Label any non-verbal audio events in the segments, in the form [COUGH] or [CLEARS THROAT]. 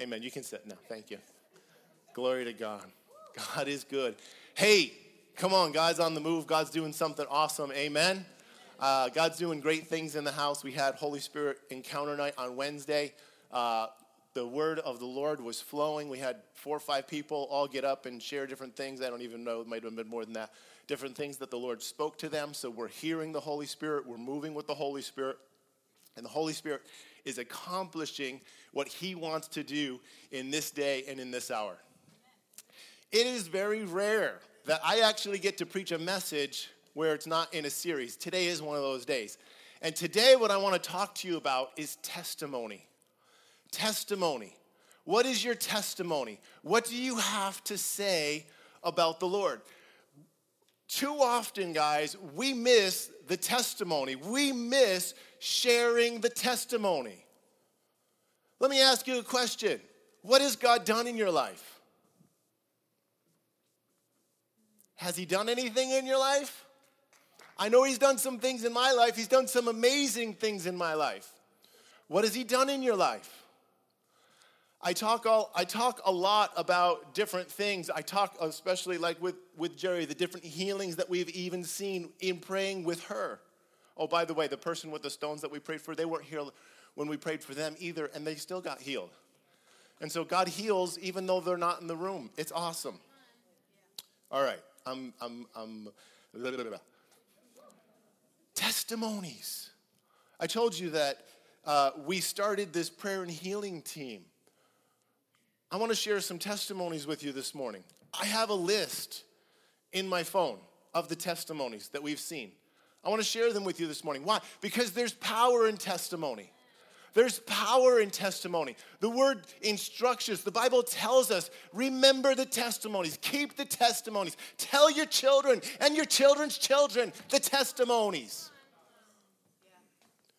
Amen. You can sit now. Thank you. Glory to God. God is good. Hey, come on, God's on the move. God's doing something awesome. Amen. Uh, God's doing great things in the house. We had Holy Spirit encounter night on Wednesday. Uh, the word of the Lord was flowing. We had four or five people all get up and share different things. I don't even know, it might have been more than that. Different things that the Lord spoke to them. So we're hearing the Holy Spirit, we're moving with the Holy Spirit. And the Holy Spirit is accomplishing what He wants to do in this day and in this hour. It is very rare that I actually get to preach a message where it's not in a series. Today is one of those days. And today, what I want to talk to you about is testimony. Testimony. What is your testimony? What do you have to say about the Lord? Too often, guys, we miss the testimony. We miss sharing the testimony. Let me ask you a question What has God done in your life? Has He done anything in your life? I know He's done some things in my life, He's done some amazing things in my life. What has He done in your life? I talk all I talk a lot about different things. I talk especially like with, with Jerry, the different healings that we've even seen in praying with her. Oh, by the way, the person with the stones that we prayed for, they weren't here when we prayed for them either, and they still got healed. And so God heals even though they're not in the room. It's awesome. All right, I'm, I'm, I'm, blah, blah, blah. testimonies. I told you that uh, we started this prayer and healing team. I want to share some testimonies with you this morning. I have a list in my phone of the testimonies that we've seen. I want to share them with you this morning. Why? Because there's power in testimony. There's power in testimony. The word instructions, the Bible tells us remember the testimonies, keep the testimonies, tell your children and your children's children the testimonies.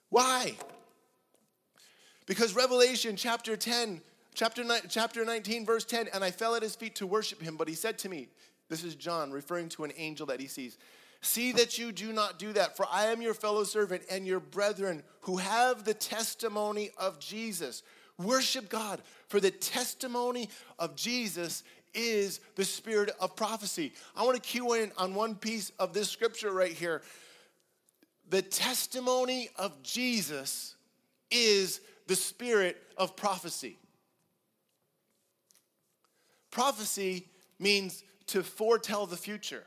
Why? Because Revelation chapter 10, chapter, chapter 19, verse 10, and I fell at his feet to worship him, but he said to me, This is John referring to an angel that he sees. See that you do not do that, for I am your fellow servant and your brethren who have the testimony of Jesus. Worship God, for the testimony of Jesus is the spirit of prophecy. I want to cue in on one piece of this scripture right here. The testimony of Jesus is the spirit of prophecy. Prophecy means to foretell the future.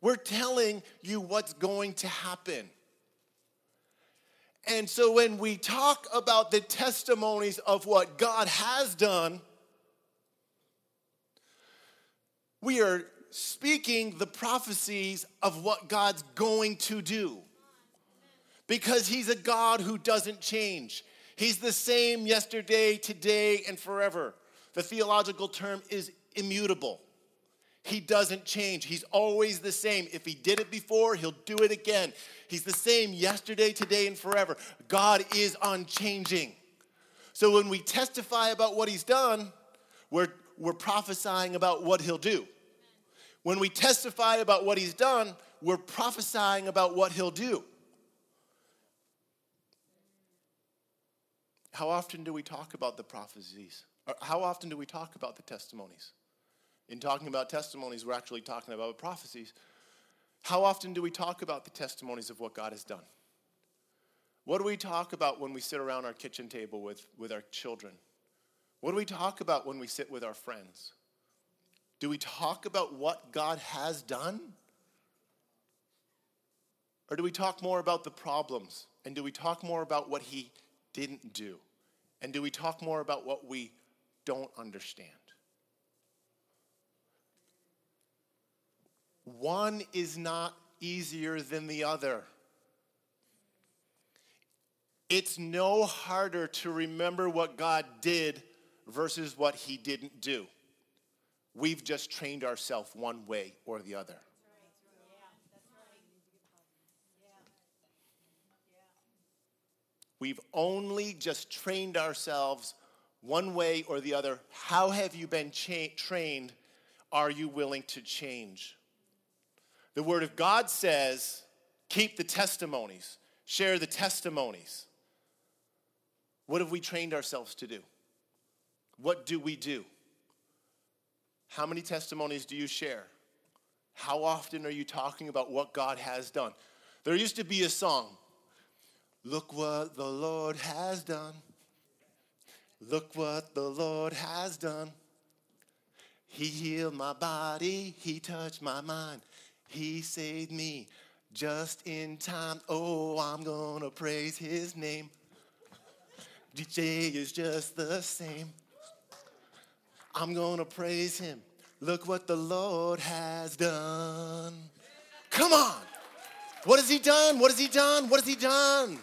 We're telling you what's going to happen. And so when we talk about the testimonies of what God has done, we are speaking the prophecies of what God's going to do. Because He's a God who doesn't change. He's the same yesterday, today, and forever. The theological term is immutable. He doesn't change. He's always the same. If he did it before, he'll do it again. He's the same yesterday, today, and forever. God is unchanging. So when we testify about what he's done, we're, we're prophesying about what he'll do. When we testify about what he's done, we're prophesying about what he'll do. How often do we talk about the prophecies? Or How often do we talk about the testimonies? In talking about testimonies, we're actually talking about prophecies. How often do we talk about the testimonies of what God has done? What do we talk about when we sit around our kitchen table with, with our children? What do we talk about when we sit with our friends? Do we talk about what God has done? Or do we talk more about the problems? And do we talk more about what He didn't do? And do we talk more about what we don't understand? One is not easier than the other. It's no harder to remember what God did versus what He didn't do. We've just trained ourselves one way or the other. We've only just trained ourselves one way or the other. How have you been cha- trained? Are you willing to change? The Word of God says, keep the testimonies, share the testimonies. What have we trained ourselves to do? What do we do? How many testimonies do you share? How often are you talking about what God has done? There used to be a song Look what the Lord has done. Look what the Lord has done. He healed my body, He touched my mind, He saved me just in time. Oh, I'm gonna praise His name. DJ is just the same. I'm gonna praise Him. Look what the Lord has done. Come on. What has He done? What has He done? What has He done?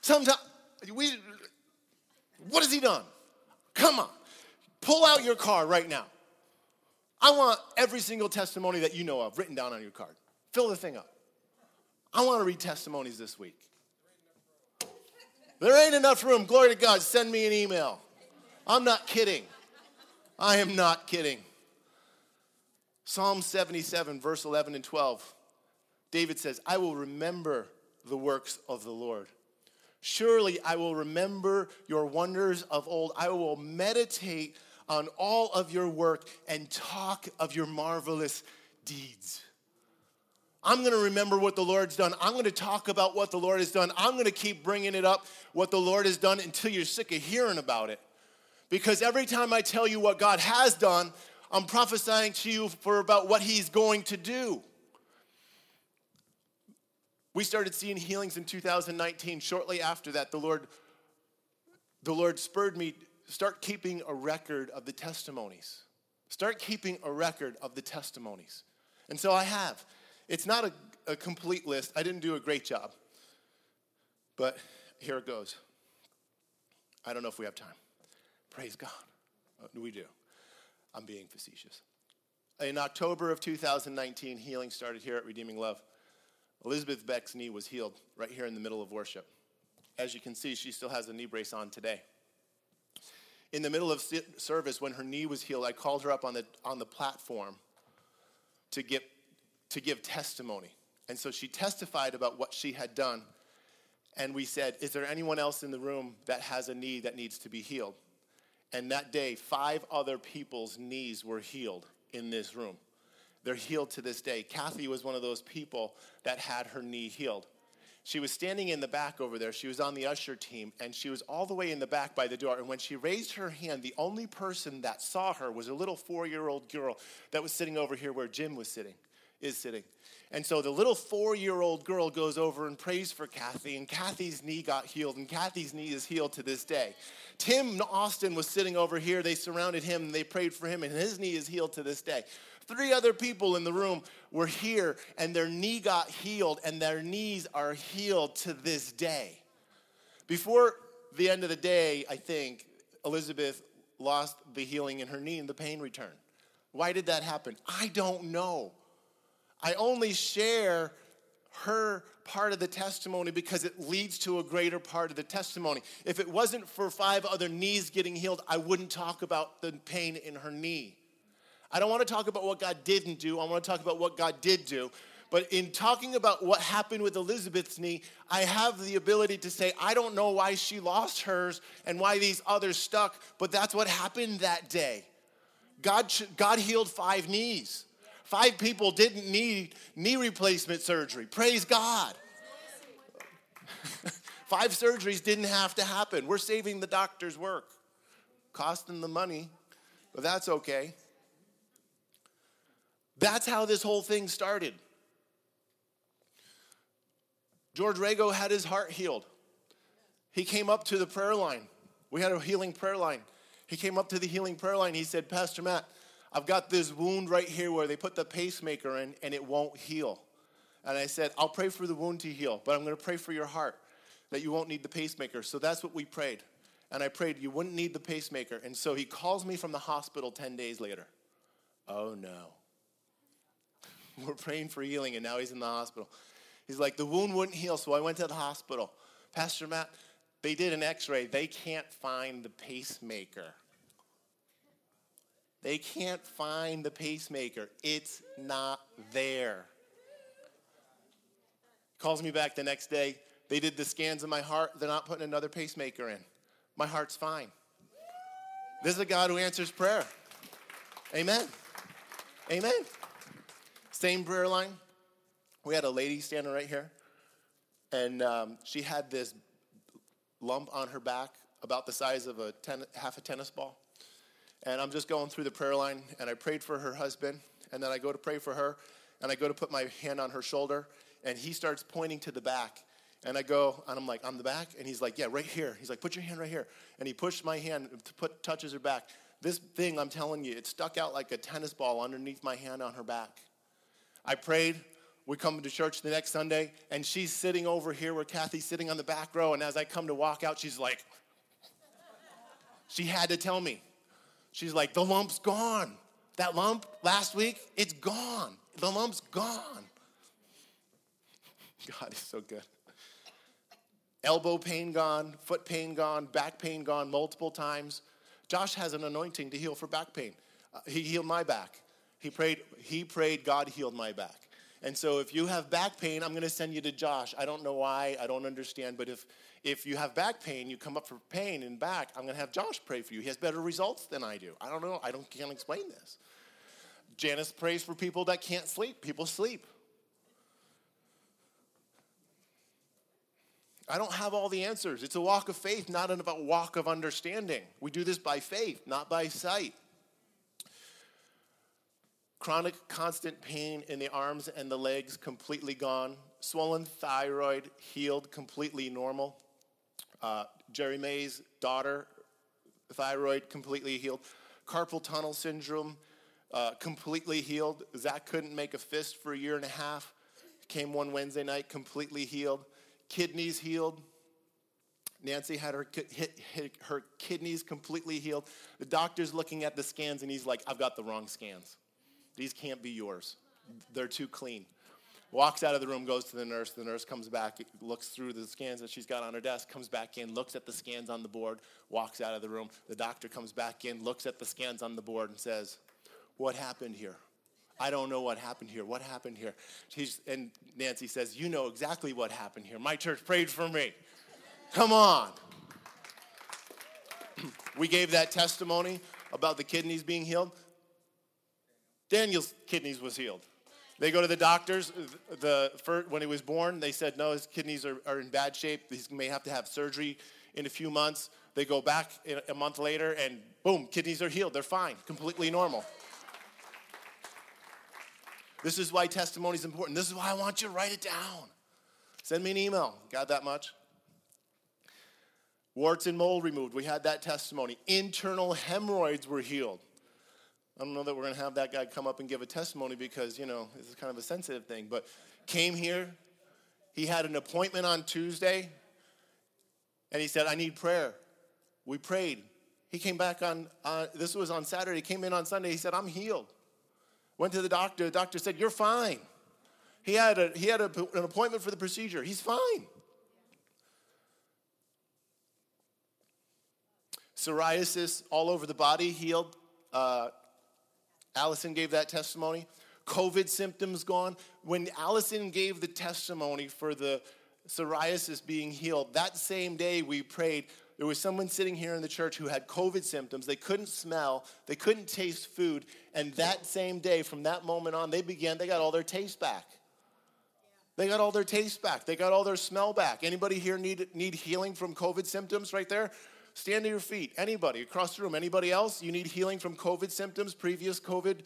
Sometimes we, what has he done? Come on. Pull out your card right now. I want every single testimony that you know of written down on your card. Fill the thing up. I want to read testimonies this week. There ain't enough room. Glory to God. Send me an email. I'm not kidding. I am not kidding. Psalm 77, verse 11 and 12. David says, I will remember the works of the Lord. Surely I will remember your wonders of old. I will meditate on all of your work and talk of your marvelous deeds. I'm going to remember what the Lord's done. I'm going to talk about what the Lord has done. I'm going to keep bringing it up, what the Lord has done, until you're sick of hearing about it. Because every time I tell you what God has done, I'm prophesying to you for about what He's going to do. We started seeing healings in 2019. Shortly after that, the Lord, the Lord spurred me start keeping a record of the testimonies. Start keeping a record of the testimonies. And so I have. It's not a, a complete list. I didn't do a great job. But here it goes. I don't know if we have time. Praise God. Uh, we do. I'm being facetious. In October of 2019, healing started here at Redeeming Love. Elizabeth Beck's knee was healed right here in the middle of worship. As you can see, she still has a knee brace on today. In the middle of service, when her knee was healed, I called her up on the, on the platform to, get, to give testimony. And so she testified about what she had done. And we said, Is there anyone else in the room that has a knee that needs to be healed? And that day, five other people's knees were healed in this room. They're healed to this day. Kathy was one of those people that had her knee healed. She was standing in the back over there. She was on the usher team, and she was all the way in the back by the door. And when she raised her hand, the only person that saw her was a little four year old girl that was sitting over here where Jim was sitting, is sitting. And so the little four year old girl goes over and prays for Kathy, and Kathy's knee got healed, and Kathy's knee is healed to this day. Tim Austin was sitting over here. They surrounded him and they prayed for him, and his knee is healed to this day. Three other people in the room were here and their knee got healed and their knees are healed to this day. Before the end of the day, I think Elizabeth lost the healing in her knee and the pain returned. Why did that happen? I don't know. I only share her part of the testimony because it leads to a greater part of the testimony. If it wasn't for five other knees getting healed, I wouldn't talk about the pain in her knee. I don't want to talk about what God didn't do. I want to talk about what God did do. But in talking about what happened with Elizabeth's knee, I have the ability to say, I don't know why she lost hers and why these others stuck, but that's what happened that day. God, God healed five knees. Five people didn't need knee replacement surgery. Praise God. [LAUGHS] five surgeries didn't have to happen. We're saving the doctor's work, costing the money, but that's okay. That's how this whole thing started. George Rago had his heart healed. He came up to the prayer line. We had a healing prayer line. He came up to the healing prayer line. He said, Pastor Matt, I've got this wound right here where they put the pacemaker in and it won't heal. And I said, I'll pray for the wound to heal, but I'm going to pray for your heart that you won't need the pacemaker. So that's what we prayed. And I prayed you wouldn't need the pacemaker. And so he calls me from the hospital 10 days later. Oh no. [LAUGHS] We're praying for healing, and now he's in the hospital. He's like, the wound wouldn't heal, so I went to the hospital. Pastor Matt, they did an x ray. They can't find the pacemaker. They can't find the pacemaker. It's not there. Calls me back the next day. They did the scans of my heart. They're not putting another pacemaker in. My heart's fine. This is a God who answers prayer. Amen. Amen. Same prayer line. We had a lady standing right here, and um, she had this lump on her back about the size of a ten, half a tennis ball. And I'm just going through the prayer line, and I prayed for her husband, and then I go to pray for her, and I go to put my hand on her shoulder, and he starts pointing to the back. And I go, and I'm like, on the back? And he's like, yeah, right here. He's like, put your hand right here. And he pushed my hand, to put, touches her back. This thing, I'm telling you, it stuck out like a tennis ball underneath my hand on her back. I prayed. We come to church the next Sunday, and she's sitting over here where Kathy's sitting on the back row. And as I come to walk out, she's like, she had to tell me. She's like, the lump's gone. That lump last week, it's gone. The lump's gone. [LAUGHS] God is so good. Elbow pain gone, foot pain gone, back pain gone multiple times. Josh has an anointing to heal for back pain. Uh, he healed my back. He prayed, he prayed, God healed my back. And so if you have back pain, I'm going to send you to Josh. I don't know why, I don't understand, but if if you have back pain, you come up for pain in back, I'm going to have Josh pray for you. He has better results than I do. I don't know, I don't can't explain this. Janice prays for people that can't sleep. People sleep. I don't have all the answers. It's a walk of faith, not a walk of understanding. We do this by faith, not by sight. Chronic constant pain in the arms and the legs completely gone. Swollen thyroid healed, completely normal. Uh, Jerry May's daughter, thyroid completely healed. Carpal tunnel syndrome uh, completely healed. Zach couldn't make a fist for a year and a half. Came one Wednesday night, completely healed. Kidneys healed. Nancy had her, hit, hit, her kidneys completely healed. The doctor's looking at the scans and he's like, I've got the wrong scans. These can't be yours. They're too clean. Walks out of the room, goes to the nurse. The nurse comes back, looks through the scans that she's got on her desk, comes back in, looks at the scans on the board, walks out of the room. The doctor comes back in, looks at the scans on the board, and says, What happened here? I don't know what happened here. What happened here? She's, and Nancy says, You know exactly what happened here. My church prayed for me. Come on. [CLEARS THROAT] we gave that testimony about the kidneys being healed. Daniel's kidneys was healed. They go to the doctors. The, first, when he was born, they said, no, his kidneys are, are in bad shape. He may have to have surgery in a few months. They go back a month later, and boom, kidneys are healed. They're fine, completely normal. This is why testimony is important. This is why I want you to write it down. Send me an email. Got that much? Warts and mold removed. We had that testimony. Internal hemorrhoids were healed. I don't know that we're going to have that guy come up and give a testimony because, you know, this is kind of a sensitive thing. But came here, he had an appointment on Tuesday, and he said, I need prayer. We prayed. He came back on, uh, this was on Saturday, he came in on Sunday, he said, I'm healed. Went to the doctor, the doctor said, You're fine. He had, a, he had a, an appointment for the procedure, he's fine. Psoriasis all over the body healed. Uh, Allison gave that testimony. COVID symptoms gone. When Allison gave the testimony for the psoriasis being healed, that same day we prayed. There was someone sitting here in the church who had COVID symptoms. They couldn't smell, they couldn't taste food. And that same day, from that moment on, they began, they got all their taste back. They got all their taste back. They got all their smell back. Anybody here need, need healing from COVID symptoms right there? Stand to your feet. Anybody across the room, anybody else? You need healing from COVID symptoms, previous COVID?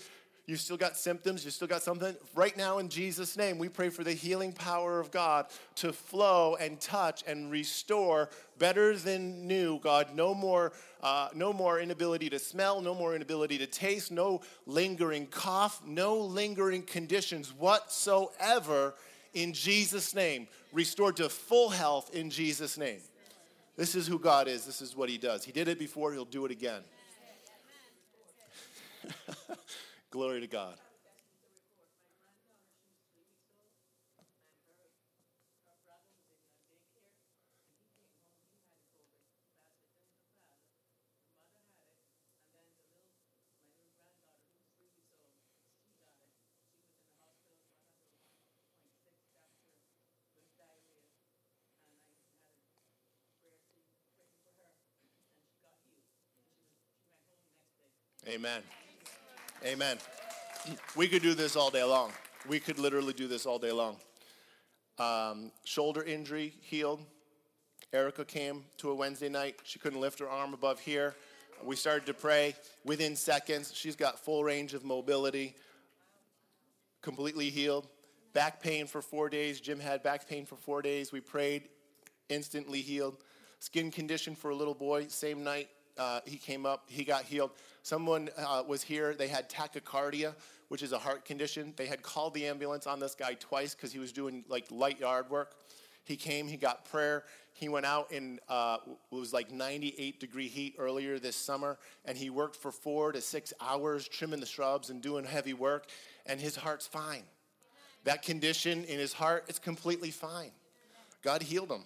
You still got symptoms, you still got something. Right now, in Jesus' name, we pray for the healing power of God to flow and touch and restore better than new, God. No more, uh, no more inability to smell, no more inability to taste, no lingering cough, no lingering conditions whatsoever in Jesus' name. Restored to full health in Jesus' name. This is who God is. This is what He does. He did it before, He'll do it again. [LAUGHS] Glory to God. Amen. Amen. We could do this all day long. We could literally do this all day long. Um, shoulder injury healed. Erica came to a Wednesday night. She couldn't lift her arm above here. We started to pray. Within seconds, she's got full range of mobility, completely healed. Back pain for four days. Jim had back pain for four days. We prayed, instantly healed. Skin condition for a little boy, same night uh, he came up, he got healed. Someone uh, was here, they had tachycardia, which is a heart condition. They had called the ambulance on this guy twice because he was doing like light yard work. He came, he got prayer. He went out in uh, it was like 98 degree heat earlier this summer, and he worked for four to six hours trimming the shrubs and doing heavy work, and his heart's fine. That condition in his heart is completely fine. God healed him.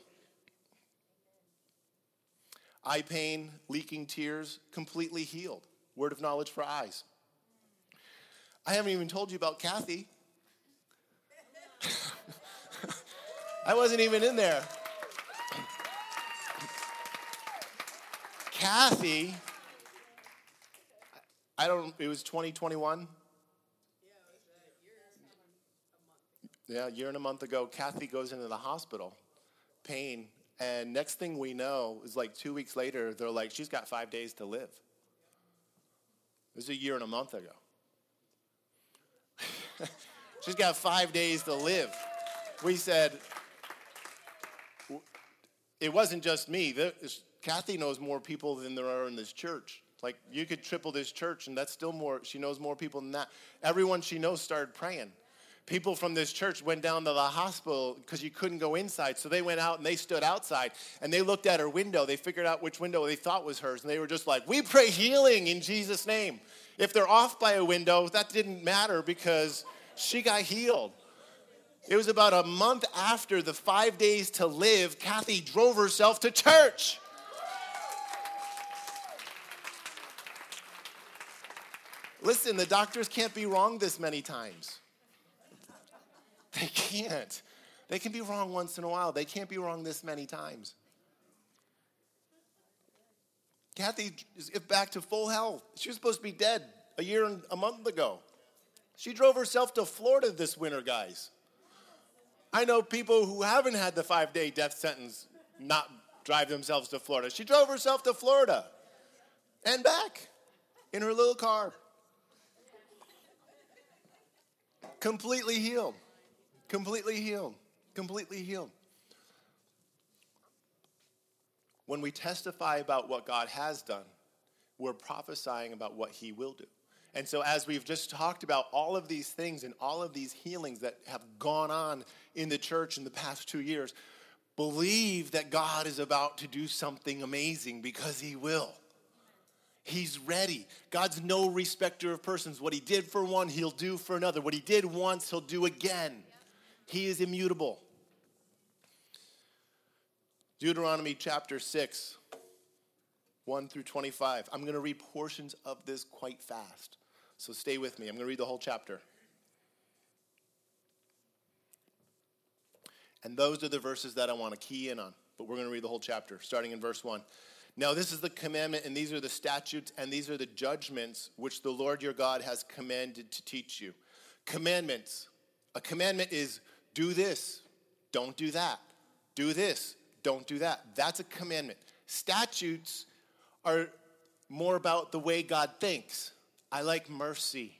Eye pain, leaking tears, completely healed. Word of knowledge for eyes. I haven't even told you about Kathy. [LAUGHS] I wasn't even in there. Kathy, I don't, it was 2021. Yeah, a year and a month ago, Kathy goes into the hospital, pain, and next thing we know is like two weeks later, they're like, she's got five days to live. It was a year and a month ago. [LAUGHS] she's got five days to live. We said, it wasn't just me. Kathy knows more people than there are in this church. Like, you could triple this church, and that's still more. She knows more people than that. Everyone she knows started praying people from this church went down to the hospital because you couldn't go inside. So they went out and they stood outside and they looked at her window. They figured out which window they thought was hers. And they were just like, We pray healing in Jesus' name. If they're off by a window, that didn't matter because she got healed. It was about a month after the five days to live, Kathy drove herself to church. Listen, the doctors can't be wrong this many times. [LAUGHS] They can't. They can be wrong once in a while. They can't be wrong this many times. Kathy is back to full health. She was supposed to be dead a year and a month ago. She drove herself to Florida this winter, guys. I know people who haven't had the five day death sentence not drive themselves to Florida. She drove herself to Florida and back in her little car. Completely healed. Completely healed. Completely healed. When we testify about what God has done, we're prophesying about what He will do. And so, as we've just talked about all of these things and all of these healings that have gone on in the church in the past two years, believe that God is about to do something amazing because He will. He's ready. God's no respecter of persons. What He did for one, He'll do for another. What He did once, He'll do again. He is immutable. Deuteronomy chapter 6, 1 through 25. I'm going to read portions of this quite fast. So stay with me. I'm going to read the whole chapter. And those are the verses that I want to key in on. But we're going to read the whole chapter, starting in verse 1. Now, this is the commandment, and these are the statutes, and these are the judgments which the Lord your God has commanded to teach you. Commandments. A commandment is do this, don't do that. Do this, don't do that. That's a commandment. Statutes are more about the way God thinks. I like mercy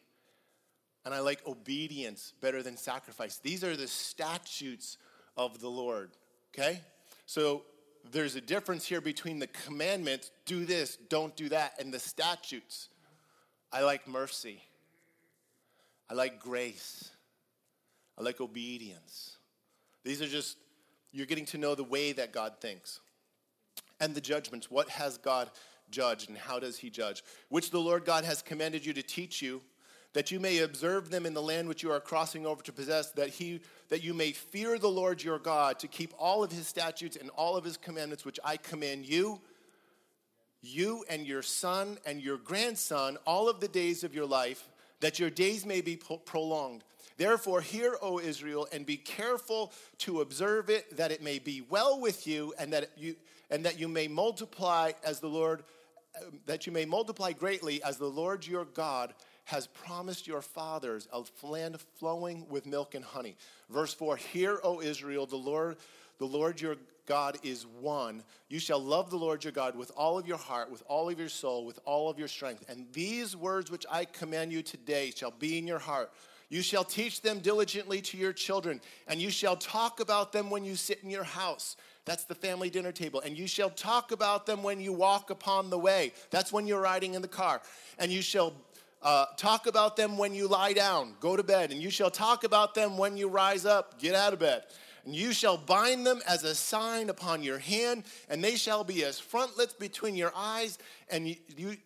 and I like obedience better than sacrifice. These are the statutes of the Lord, okay? So there's a difference here between the commandments, do this, don't do that, and the statutes. I like mercy. I like grace. I like obedience. These are just, you're getting to know the way that God thinks. And the judgments. What has God judged and how does he judge? Which the Lord God has commanded you to teach you, that you may observe them in the land which you are crossing over to possess, that, he, that you may fear the Lord your God, to keep all of his statutes and all of his commandments which I command you, you and your son and your grandson, all of the days of your life, that your days may be prolonged. Therefore, hear, O Israel, and be careful to observe it, that it may be well with you, and that you and that you may multiply as the Lord um, that you may multiply greatly as the Lord your God has promised your fathers a land flowing with milk and honey. Verse 4 Hear, O Israel, the Lord, the Lord your God is one. You shall love the Lord your God with all of your heart, with all of your soul, with all of your strength. And these words which I command you today shall be in your heart. You shall teach them diligently to your children, and you shall talk about them when you sit in your house. That's the family dinner table. And you shall talk about them when you walk upon the way. That's when you're riding in the car. And you shall uh, talk about them when you lie down, go to bed. And you shall talk about them when you rise up, get out of bed. And you shall bind them as a sign upon your hand, and they shall be as frontlets between your eyes, and you, you,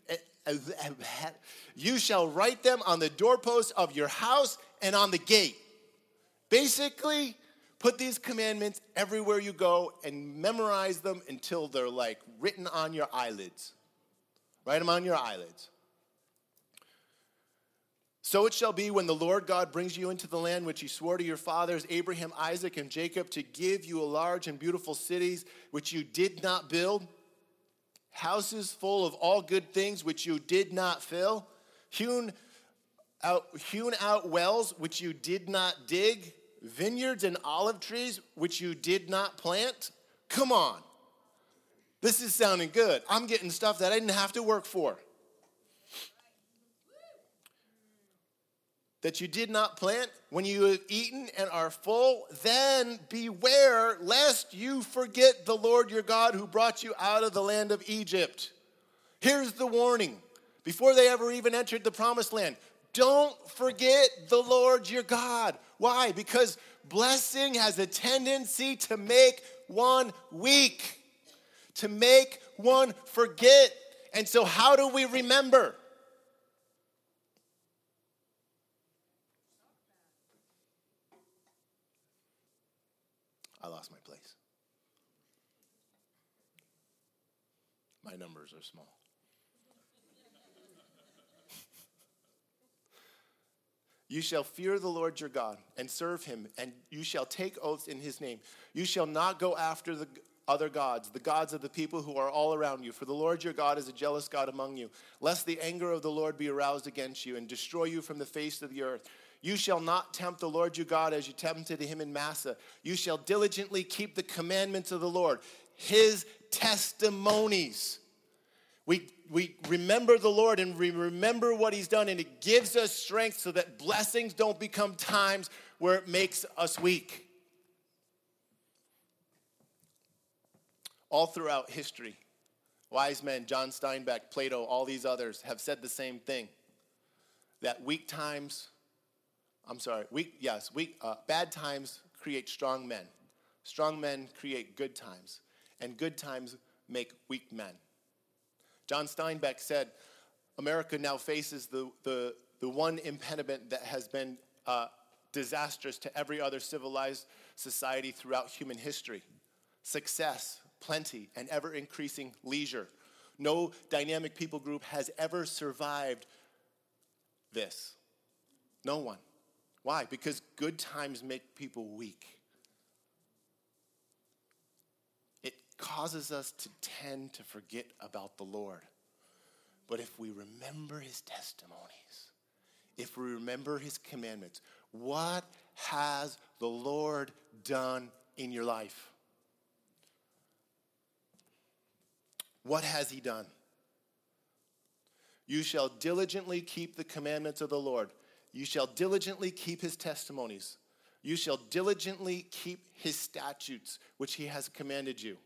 you shall write them on the doorposts of your house and on the gate. Basically, put these commandments everywhere you go and memorize them until they're like written on your eyelids. Write them on your eyelids. So it shall be when the Lord God brings you into the land which he swore to your fathers, Abraham, Isaac, and Jacob, to give you a large and beautiful cities which you did not build houses full of all good things which you did not fill, hewn out, hewn out wells which you did not dig, vineyards and olive trees which you did not plant. Come on. This is sounding good. I'm getting stuff that I didn't have to work for. That you did not plant, when you have eaten and are full, then beware lest you forget the Lord your God who brought you out of the land of Egypt. Here's the warning before they ever even entered the promised land don't forget the Lord your God. Why? Because blessing has a tendency to make one weak, to make one forget. And so, how do we remember? I lost my place. My numbers are small. You shall fear the Lord your God and serve him, and you shall take oaths in his name. You shall not go after the other gods, the gods of the people who are all around you. For the Lord your God is a jealous God among you, lest the anger of the Lord be aroused against you and destroy you from the face of the earth. You shall not tempt the Lord your God as you tempted him in Massah. You shall diligently keep the commandments of the Lord, his testimonies. We, we remember the Lord and we remember what he's done, and it gives us strength so that blessings don't become times where it makes us weak. All throughout history, wise men, John Steinbeck, Plato, all these others have said the same thing that weak times I'm sorry, weak, yes, weak, uh, bad times create strong men. Strong men create good times, and good times make weak men. John Steinbeck said, America now faces the, the, the one impediment that has been uh, disastrous to every other civilized society throughout human history success, plenty, and ever increasing leisure. No dynamic people group has ever survived this. No one. Why? Because good times make people weak. It causes us to tend to forget about the Lord. But if we remember his testimonies, if we remember his commandments, what has the Lord done in your life? What has he done? You shall diligently keep the commandments of the Lord. You shall diligently keep his testimonies. You shall diligently keep his statutes, which he has commanded you.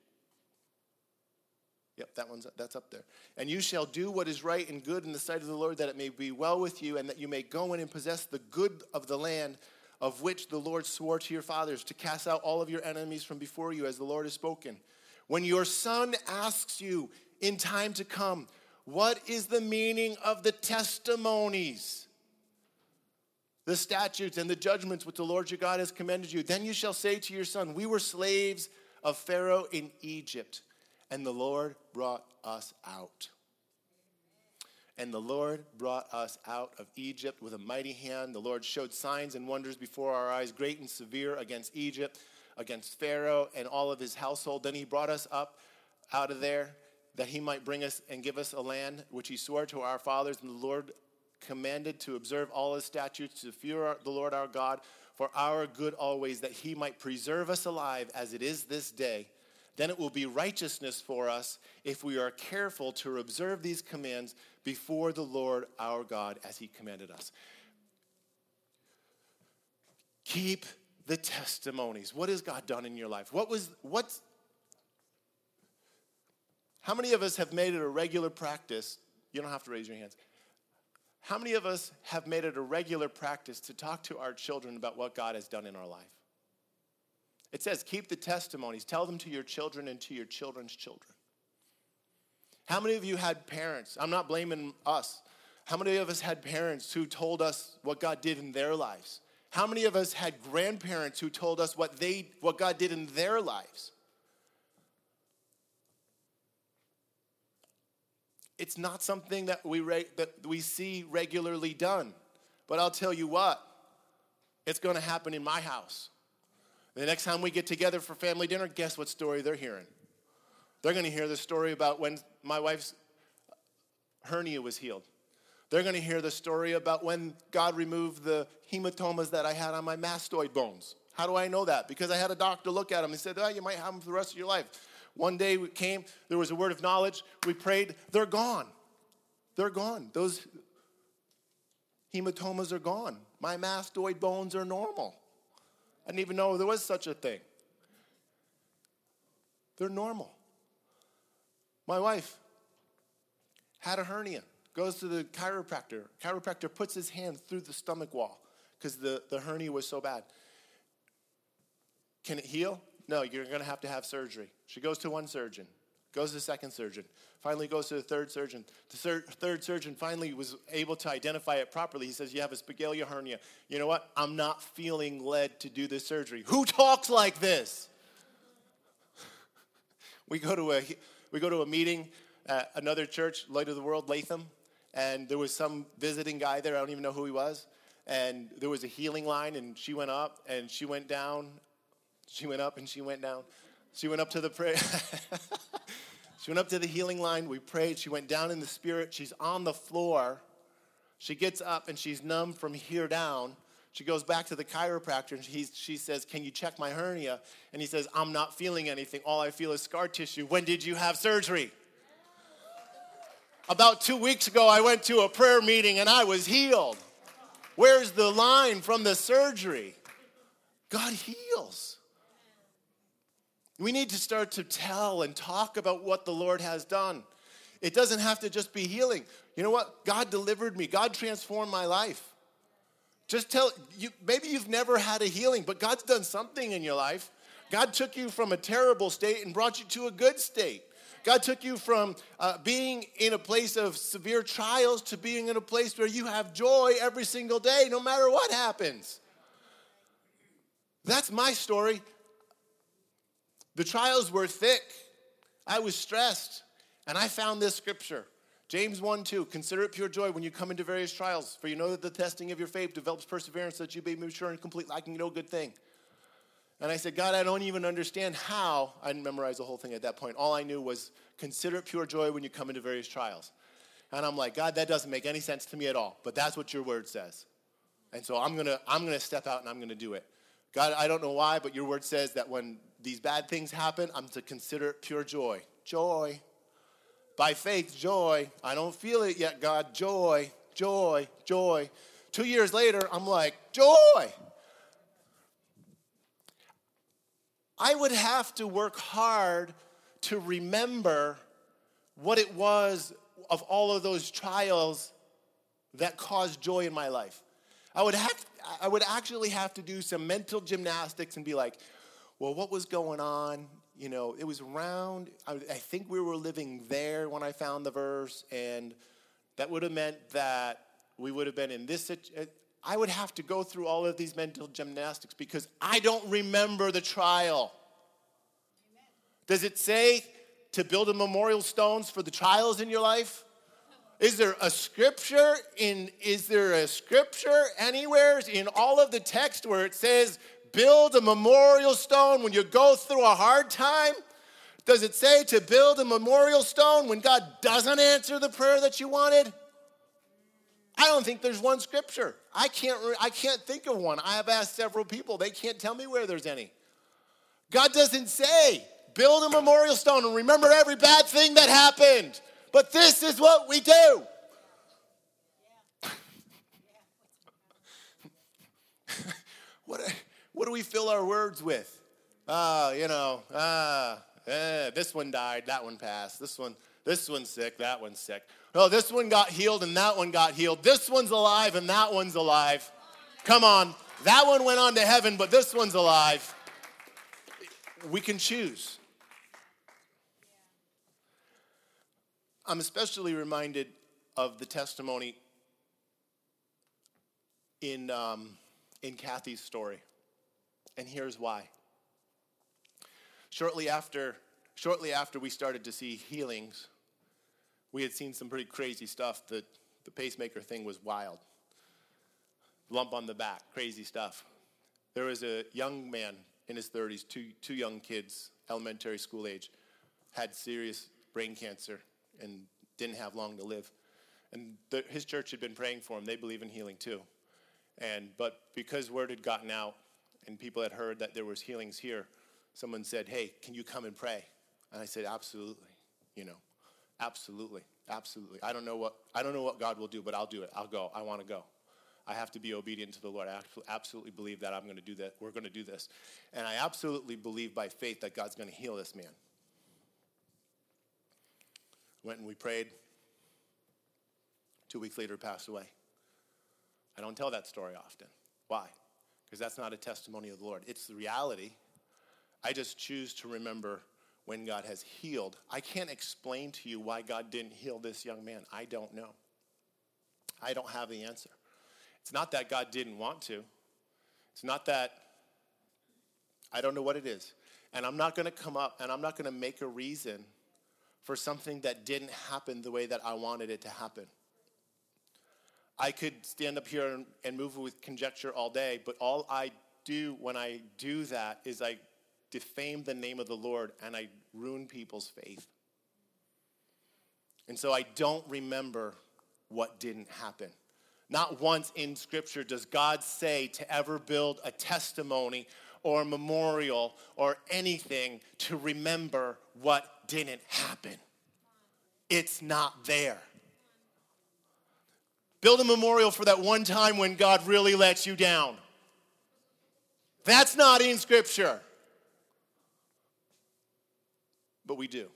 Yep, that one's that's up there. And you shall do what is right and good in the sight of the Lord, that it may be well with you, and that you may go in and possess the good of the land of which the Lord swore to your fathers, to cast out all of your enemies from before you, as the Lord has spoken. When your son asks you in time to come, what is the meaning of the testimonies? the statutes and the judgments which the Lord your God has commanded you. Then you shall say to your son, We were slaves of Pharaoh in Egypt, and the Lord brought us out. And the Lord brought us out of Egypt with a mighty hand. The Lord showed signs and wonders before our eyes, great and severe, against Egypt, against Pharaoh and all of his household. Then he brought us up out of there that he might bring us and give us a land which he swore to our fathers, and the Lord commanded to observe all his statutes, to fear the Lord our God for our good always, that he might preserve us alive as it is this day. Then it will be righteousness for us if we are careful to observe these commands before the Lord our God as he commanded us. Keep the testimonies. What has God done in your life? What was what's how many of us have made it a regular practice? You don't have to raise your hands. How many of us have made it a regular practice to talk to our children about what God has done in our life? It says, keep the testimonies, tell them to your children and to your children's children. How many of you had parents? I'm not blaming us. How many of us had parents who told us what God did in their lives? How many of us had grandparents who told us what they what God did in their lives? It's not something that we re- that we see regularly done. But I'll tell you what, it's going to happen in my house. The next time we get together for family dinner, guess what story they're hearing? They're going to hear the story about when my wife's hernia was healed. They're going to hear the story about when God removed the hematomas that I had on my mastoid bones. How do I know that? Because I had a doctor look at them and said, oh, you might have them for the rest of your life. One day we came, there was a word of knowledge, we prayed, they're gone. They're gone. Those hematomas are gone. My mastoid bones are normal. I didn't even know there was such a thing. They're normal. My wife had a hernia goes to the chiropractor. Chiropractor puts his hand through the stomach wall because the, the hernia was so bad. Can it heal? No, you're going to have to have surgery. She goes to one surgeon, goes to the second surgeon, finally goes to the third surgeon. The third, surgeon finally was able to identify it properly. He says, You have a Spigelian hernia. You know what? I'm not feeling led to do this surgery. Who talks like this? [LAUGHS] we go to a we go to a meeting at another church, Light of the World, Latham, and there was some visiting guy there. I don't even know who he was. And there was a healing line, and she went up and she went down. She went up and she went down. She went up to the prayer. [LAUGHS] she went up to the healing line. We prayed. She went down in the spirit. She's on the floor. She gets up and she's numb from here down. She goes back to the chiropractor and he, she says, Can you check my hernia? And he says, I'm not feeling anything. All I feel is scar tissue. When did you have surgery? About two weeks ago, I went to a prayer meeting and I was healed. Where's the line from the surgery? God heals. We need to start to tell and talk about what the Lord has done. It doesn't have to just be healing. You know what? God delivered me, God transformed my life. Just tell you, maybe you've never had a healing, but God's done something in your life. God took you from a terrible state and brought you to a good state. God took you from uh, being in a place of severe trials to being in a place where you have joy every single day, no matter what happens. That's my story. The trials were thick. I was stressed. And I found this scripture James 1 2. Consider it pure joy when you come into various trials, for you know that the testing of your faith develops perseverance that you may be mature and complete, lacking no good thing. And I said, God, I don't even understand how. I didn't memorize the whole thing at that point. All I knew was consider it pure joy when you come into various trials. And I'm like, God, that doesn't make any sense to me at all. But that's what your word says. And so I'm gonna, I'm gonna step out and I'm gonna do it. God, I don't know why, but your word says that when these bad things happen, I'm to consider it pure joy. Joy. By faith, joy. I don't feel it yet, God. Joy, joy, joy. Two years later, I'm like, joy. I would have to work hard to remember what it was of all of those trials that caused joy in my life. I would, have, I would actually have to do some mental gymnastics and be like, well, what was going on? You know, it was around, I, I think we were living there when I found the verse, and that would have meant that we would have been in this situation. Uh, I would have to go through all of these mental gymnastics because I don't remember the trial. Amen. Does it say to build a memorial stones for the trials in your life? Is there a scripture in is there a scripture anywhere in all of the text where it says build a memorial stone when you go through a hard time? Does it say to build a memorial stone when God doesn't answer the prayer that you wanted? I don't think there's one scripture. I can't, I can't think of one. I have asked several people, they can't tell me where there's any. God doesn't say, build a memorial stone and remember every bad thing that happened. But this is what we do. [LAUGHS] what, what do we fill our words with? Ah, uh, you know, ah, uh, eh, this one died, that one passed, this one, this one's sick, that one's sick. Oh, this one got healed and that one got healed. This one's alive and that one's alive. Come on. That one went on to heaven, but this one's alive. We can choose. I'm especially reminded of the testimony in, um, in Kathy's story. And here's why. Shortly after, shortly after we started to see healings, we had seen some pretty crazy stuff. The, the pacemaker thing was wild. Lump on the back, crazy stuff. There was a young man in his 30s, two, two young kids, elementary school age, had serious brain cancer and didn't have long to live. And the, his church had been praying for him. They believe in healing too. And, but because word had gotten out and people had heard that there was healings here, someone said, hey, can you come and pray? And I said, absolutely, you know, absolutely, absolutely. I don't know what, I don't know what God will do, but I'll do it. I'll go. I want to go. I have to be obedient to the Lord. I absolutely believe that I'm going to do that. We're going to do this. And I absolutely believe by faith that God's going to heal this man. Went and we prayed. Two weeks later, passed away. I don't tell that story often. Why? Because that's not a testimony of the Lord. It's the reality. I just choose to remember when God has healed. I can't explain to you why God didn't heal this young man. I don't know. I don't have the answer. It's not that God didn't want to. It's not that I don't know what it is. And I'm not going to come up and I'm not going to make a reason for something that didn't happen the way that I wanted it to happen. I could stand up here and, and move with conjecture all day, but all I do when I do that is I defame the name of the Lord and I ruin people's faith. And so I don't remember what didn't happen. Not once in Scripture does God say to ever build a testimony or a memorial or anything to remember what didn't happen. It's not there. Build a memorial for that one time when God really lets you down. That's not in Scripture. But we do.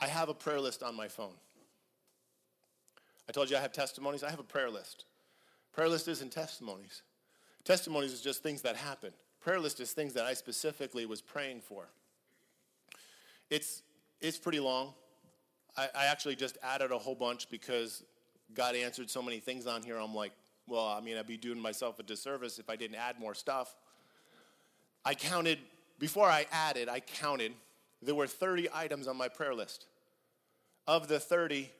I have a prayer list on my phone. I told you I have testimonies. I have a prayer list. Prayer list isn't testimonies. Testimonies is just things that happen. Prayer list is things that I specifically was praying for. It's, it's pretty long. I, I actually just added a whole bunch because God answered so many things on here. I'm like, well, I mean, I'd be doing myself a disservice if I didn't add more stuff. I counted, before I added, I counted, there were 30 items on my prayer list. Of the 30,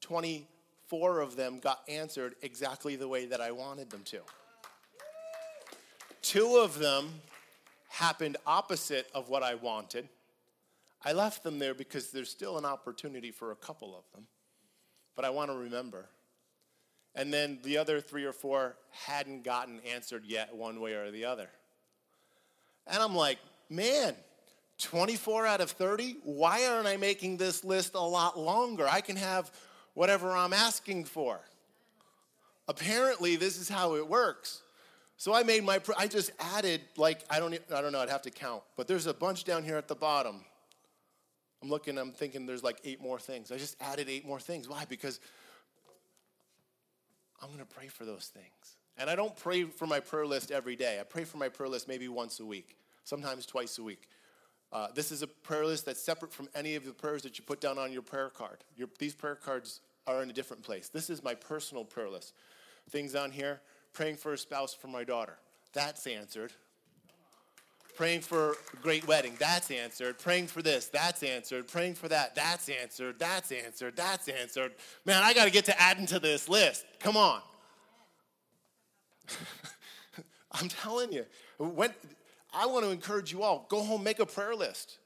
24 of them got answered exactly the way that I wanted them to. Two of them happened opposite of what I wanted. I left them there because there's still an opportunity for a couple of them, but I want to remember. And then the other three or four hadn't gotten answered yet, one way or the other. And I'm like, man, 24 out of 30? Why aren't I making this list a lot longer? I can have whatever I'm asking for. Apparently, this is how it works. So I made my, I just added, like, I don't, I don't know, I'd have to count, but there's a bunch down here at the bottom. I'm looking, I'm thinking there's like eight more things. I just added eight more things. Why? Because I'm going to pray for those things. And I don't pray for my prayer list every day. I pray for my prayer list maybe once a week, sometimes twice a week. Uh, this is a prayer list that's separate from any of the prayers that you put down on your prayer card. Your, these prayer cards are in a different place. This is my personal prayer list. Things on here praying for a spouse for my daughter. That's answered. Praying for a great wedding. That's answered. Praying for this. That's answered. Praying for that. That's answered. That's answered. That's answered. Man, I got to get to adding to this list. Come on. [LAUGHS] I'm telling you. When, I want to encourage you all go home, make a prayer list.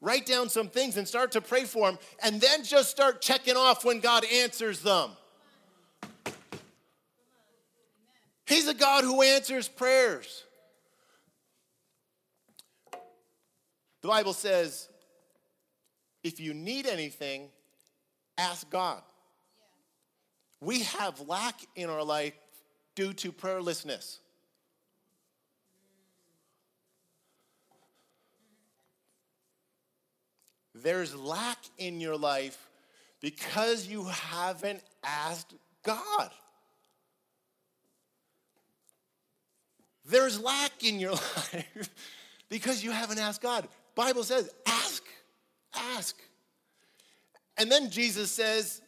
Write down some things and start to pray for them, and then just start checking off when God answers them. He's a God who answers prayers. The Bible says, if you need anything, ask God. We have lack in our life due to prayerlessness. There's lack in your life because you haven't asked God. There's lack in your [LAUGHS] life because you haven't asked God. Bible says, ask, ask. And then Jesus says,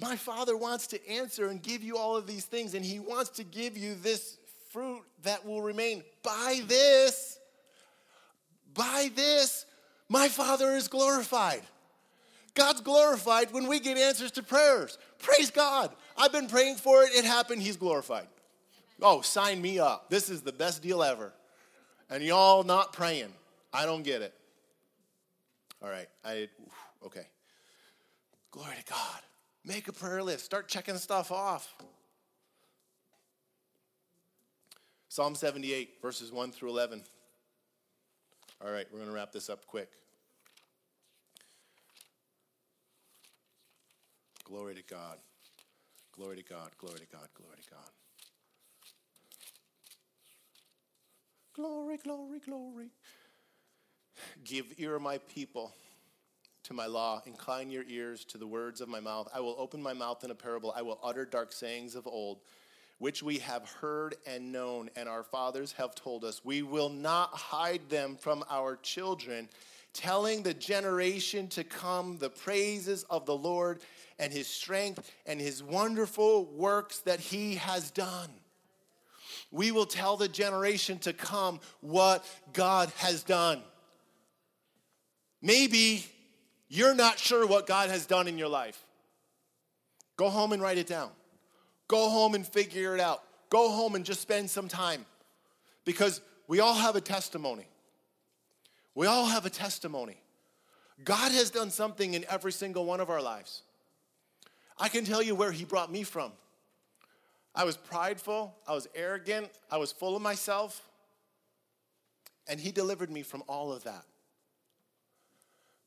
My Father wants to answer and give you all of these things, and He wants to give you this fruit that will remain. By this, by this, my Father is glorified. God's glorified when we get answers to prayers. Praise God. I've been praying for it, it happened, He's glorified. Oh, sign me up. This is the best deal ever. And y'all not praying. I don't get it. All right. I okay. Glory to God. Make a prayer list. Start checking stuff off. Psalm 78, verses 1 through 11. All right, we're going to wrap this up quick. Glory to God. Glory to God. Glory to God. Glory to God. Glory, glory, glory. Give ear, my people, to my law. Incline your ears to the words of my mouth. I will open my mouth in a parable. I will utter dark sayings of old, which we have heard and known, and our fathers have told us. We will not hide them from our children, telling the generation to come the praises of the Lord and his strength and his wonderful works that he has done we will tell the generation to come what God has done. Maybe you're not sure what God has done in your life. Go home and write it down. Go home and figure it out. Go home and just spend some time because we all have a testimony. We all have a testimony. God has done something in every single one of our lives. I can tell you where He brought me from. I was prideful, I was arrogant, I was full of myself, and He delivered me from all of that.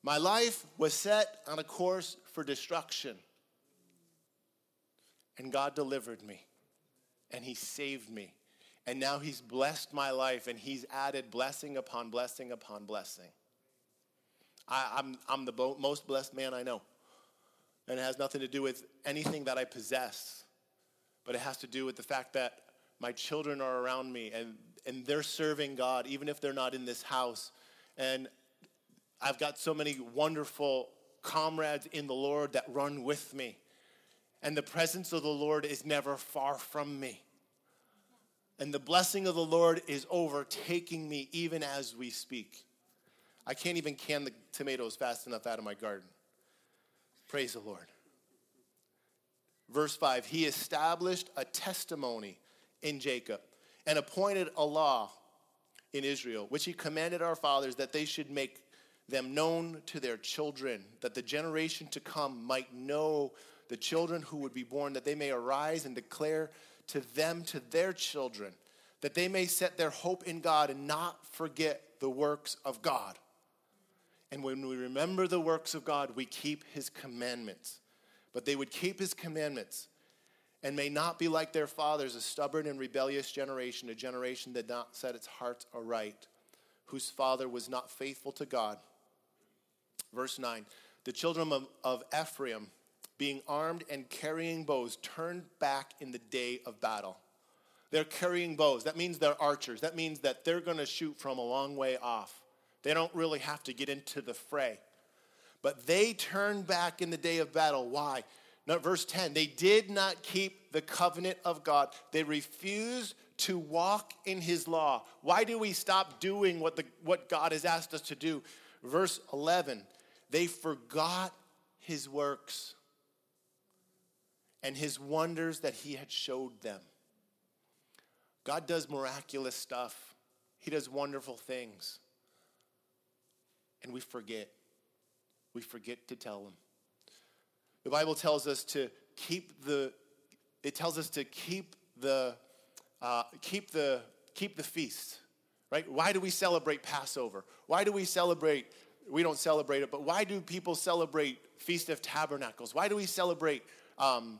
My life was set on a course for destruction, and God delivered me, and He saved me. And now He's blessed my life, and He's added blessing upon blessing upon blessing. I, am I'm, I'm the most blessed man I know. And it has nothing to do with anything that I possess but it has to do with the fact that my children are around me and, and they're serving God, even if they're not in this house. And I've got so many wonderful comrades in the Lord that run with me. And the presence of the Lord is never far from me. And the blessing of the Lord is overtaking me even as we speak. I can't even can the tomatoes fast enough out of my garden. Praise the Lord. Verse 5 He established a testimony in Jacob and appointed a law in Israel, which he commanded our fathers that they should make them known to their children, that the generation to come might know the children who would be born, that they may arise and declare to them, to their children, that they may set their hope in God and not forget the works of God. And when we remember the works of God, we keep his commandments but they would keep his commandments and may not be like their fathers, a stubborn and rebellious generation, a generation that did not set its heart aright, whose father was not faithful to God. Verse 9 The children of, of Ephraim, being armed and carrying bows, turned back in the day of battle. They're carrying bows. That means they're archers. That means that they're going to shoot from a long way off. They don't really have to get into the fray. But they turned back in the day of battle. Why? Verse 10. They did not keep the covenant of God. They refused to walk in his law. Why do we stop doing what, the, what God has asked us to do? Verse 11. They forgot his works. and his wonders that he had showed them. God does miraculous stuff, he does wonderful things. And we forget. We forget to tell them. The Bible tells us to keep the, it tells us to keep the, uh, keep the, keep the feast, right? Why do we celebrate Passover? Why do we celebrate, we don't celebrate it, but why do people celebrate Feast of Tabernacles? Why do we celebrate um,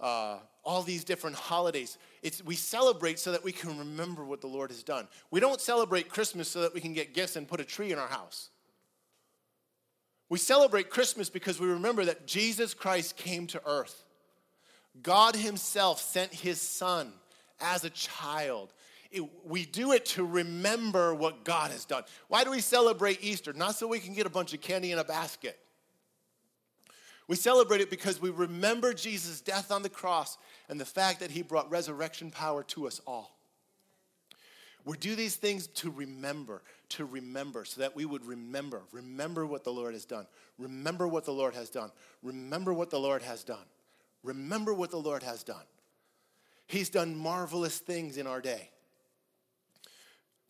uh, all these different holidays? It's, we celebrate so that we can remember what the Lord has done. We don't celebrate Christmas so that we can get gifts and put a tree in our house. We celebrate Christmas because we remember that Jesus Christ came to earth. God Himself sent His Son as a child. It, we do it to remember what God has done. Why do we celebrate Easter? Not so we can get a bunch of candy in a basket. We celebrate it because we remember Jesus' death on the cross and the fact that He brought resurrection power to us all. We do these things to remember, to remember, so that we would remember. Remember what the Lord has done. Remember what the Lord has done. Remember what the Lord has done. Remember what the Lord has done. He's done marvelous things in our day.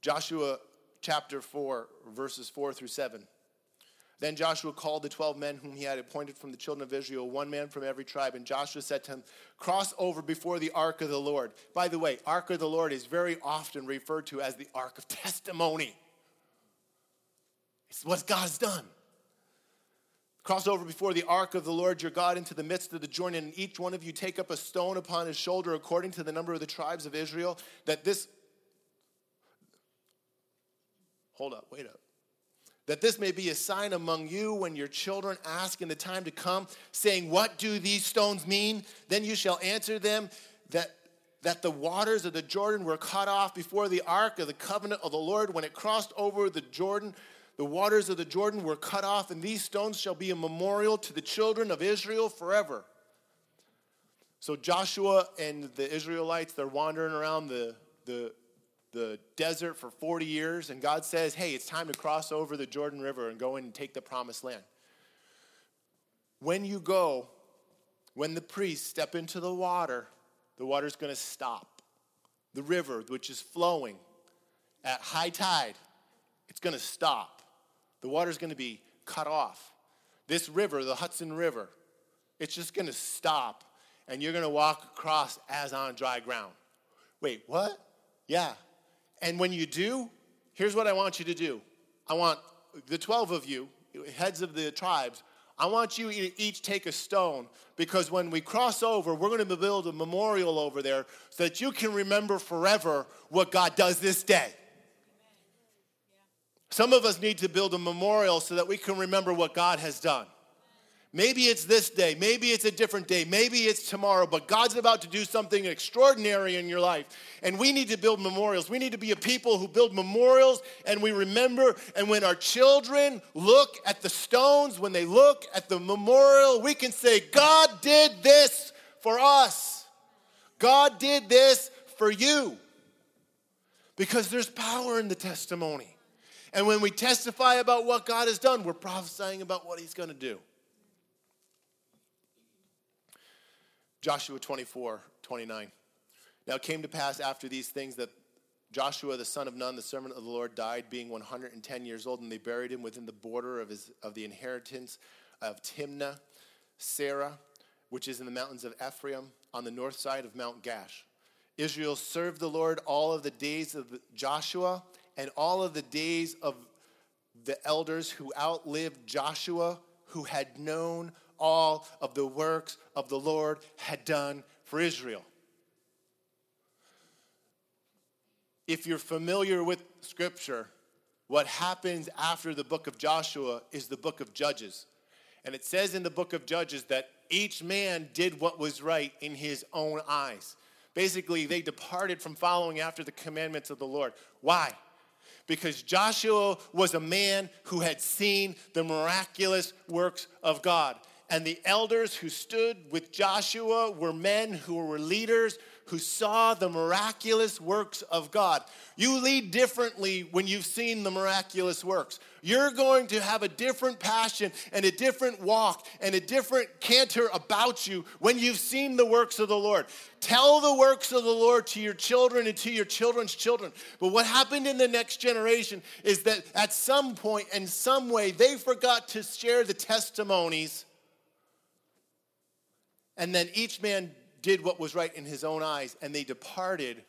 Joshua chapter 4, verses 4 through 7. Then Joshua called the 12 men whom he had appointed from the children of Israel, one man from every tribe. And Joshua said to him, Cross over before the ark of the Lord. By the way, ark of the Lord is very often referred to as the ark of testimony. It's what God's done. Cross over before the ark of the Lord your God into the midst of the Jordan, and each one of you take up a stone upon his shoulder according to the number of the tribes of Israel, that this. Hold up, wait up that this may be a sign among you when your children ask in the time to come, saying, What do these stones mean? Then you shall answer them that, that the waters of the Jordan were cut off before the ark of the covenant of the Lord. When it crossed over the Jordan, the waters of the Jordan were cut off, and these stones shall be a memorial to the children of Israel forever. So Joshua and the Israelites, they're wandering around the, the the desert for 40 years, and God says, Hey, it's time to cross over the Jordan River and go in and take the promised land. When you go, when the priests step into the water, the water's going to stop. The river, which is flowing at high tide, it's going to stop. The water's going to be cut off. This river, the Hudson River, it's just going to stop, and you're going to walk across as on dry ground. Wait, what? Yeah, and when you do, here's what I want you to do I want the 12 of you, heads of the tribes, I want you to each take a stone because when we cross over, we're going to build a memorial over there so that you can remember forever what God does this day. Some of us need to build a memorial so that we can remember what God has done. Maybe it's this day, maybe it's a different day, maybe it's tomorrow, but God's about to do something extraordinary in your life. And we need to build memorials. We need to be a people who build memorials and we remember. And when our children look at the stones, when they look at the memorial, we can say, God did this for us. God did this for you. Because there's power in the testimony. And when we testify about what God has done, we're prophesying about what He's going to do. Joshua 24, 29. Now it came to pass after these things that Joshua the son of Nun, the servant of the Lord, died, being 110 years old, and they buried him within the border of, his, of the inheritance of Timnath Serah, which is in the mountains of Ephraim, on the north side of Mount Gaash. Israel served the Lord all of the days of Joshua and all of the days of the elders who outlived Joshua, who had known all of the works of the Lord had done for Israel. If you're familiar with Scripture, what happens after the book of Joshua is the book of Judges. And it says in the book of Judges that each man did what was right in his own eyes. Basically, they departed from following after the commandments of the Lord. Why? Because Joshua was a man who had seen the miraculous works of God. And the elders who stood with Joshua were men who were leaders who saw the miraculous works of God. You lead differently when you've seen the miraculous works. You're going to have a different passion and a different walk and a different canter about you when you've seen the works of the Lord. Tell the works of the Lord to your children and to your children's children. But what happened in the next generation is that at some and in some way, they forgot to share the testimonies. And then each man did what was right in his own eyes, and they departed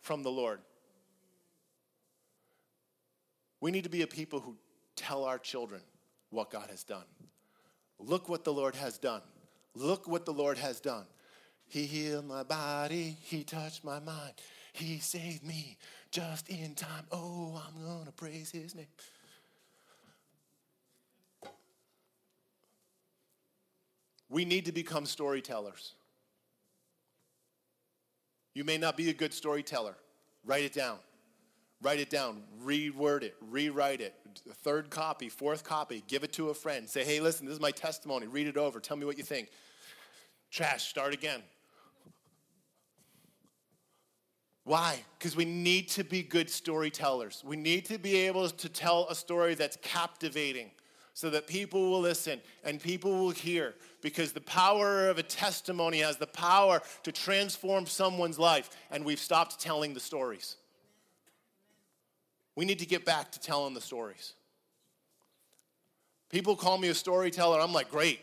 from the Lord. We need to be a people who tell our children what God has done. Look what the Lord has done. Look what the Lord has done. He healed my body, He touched my mind, He saved me just in time. Oh, I'm to praise His name. We need to become storytellers. You may not be a good storyteller. Write it down. Write it down. Reword it. Rewrite it. Third copy, fourth copy. Give it to a friend. Say, hey, listen, this is my testimony. Read it over. Tell me what you think. Trash. Start again. Why? Because we need to be good storytellers. We need to be able to tell a story that's captivating so that people will listen and people will hear because the power of a testimony has the power to transform someone's life and we've stopped telling the stories. We need to get back to telling the stories. People call me a storyteller i'm like great.